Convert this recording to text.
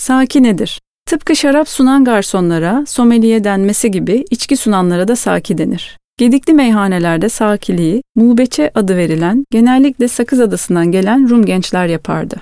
Saki nedir? Tıpkı şarap sunan garsonlara someliye denmesi gibi içki sunanlara da saki denir. Gedikli meyhanelerde sakiliği, mubeçe adı verilen, genellikle Sakız Adası'ndan gelen Rum gençler yapardı.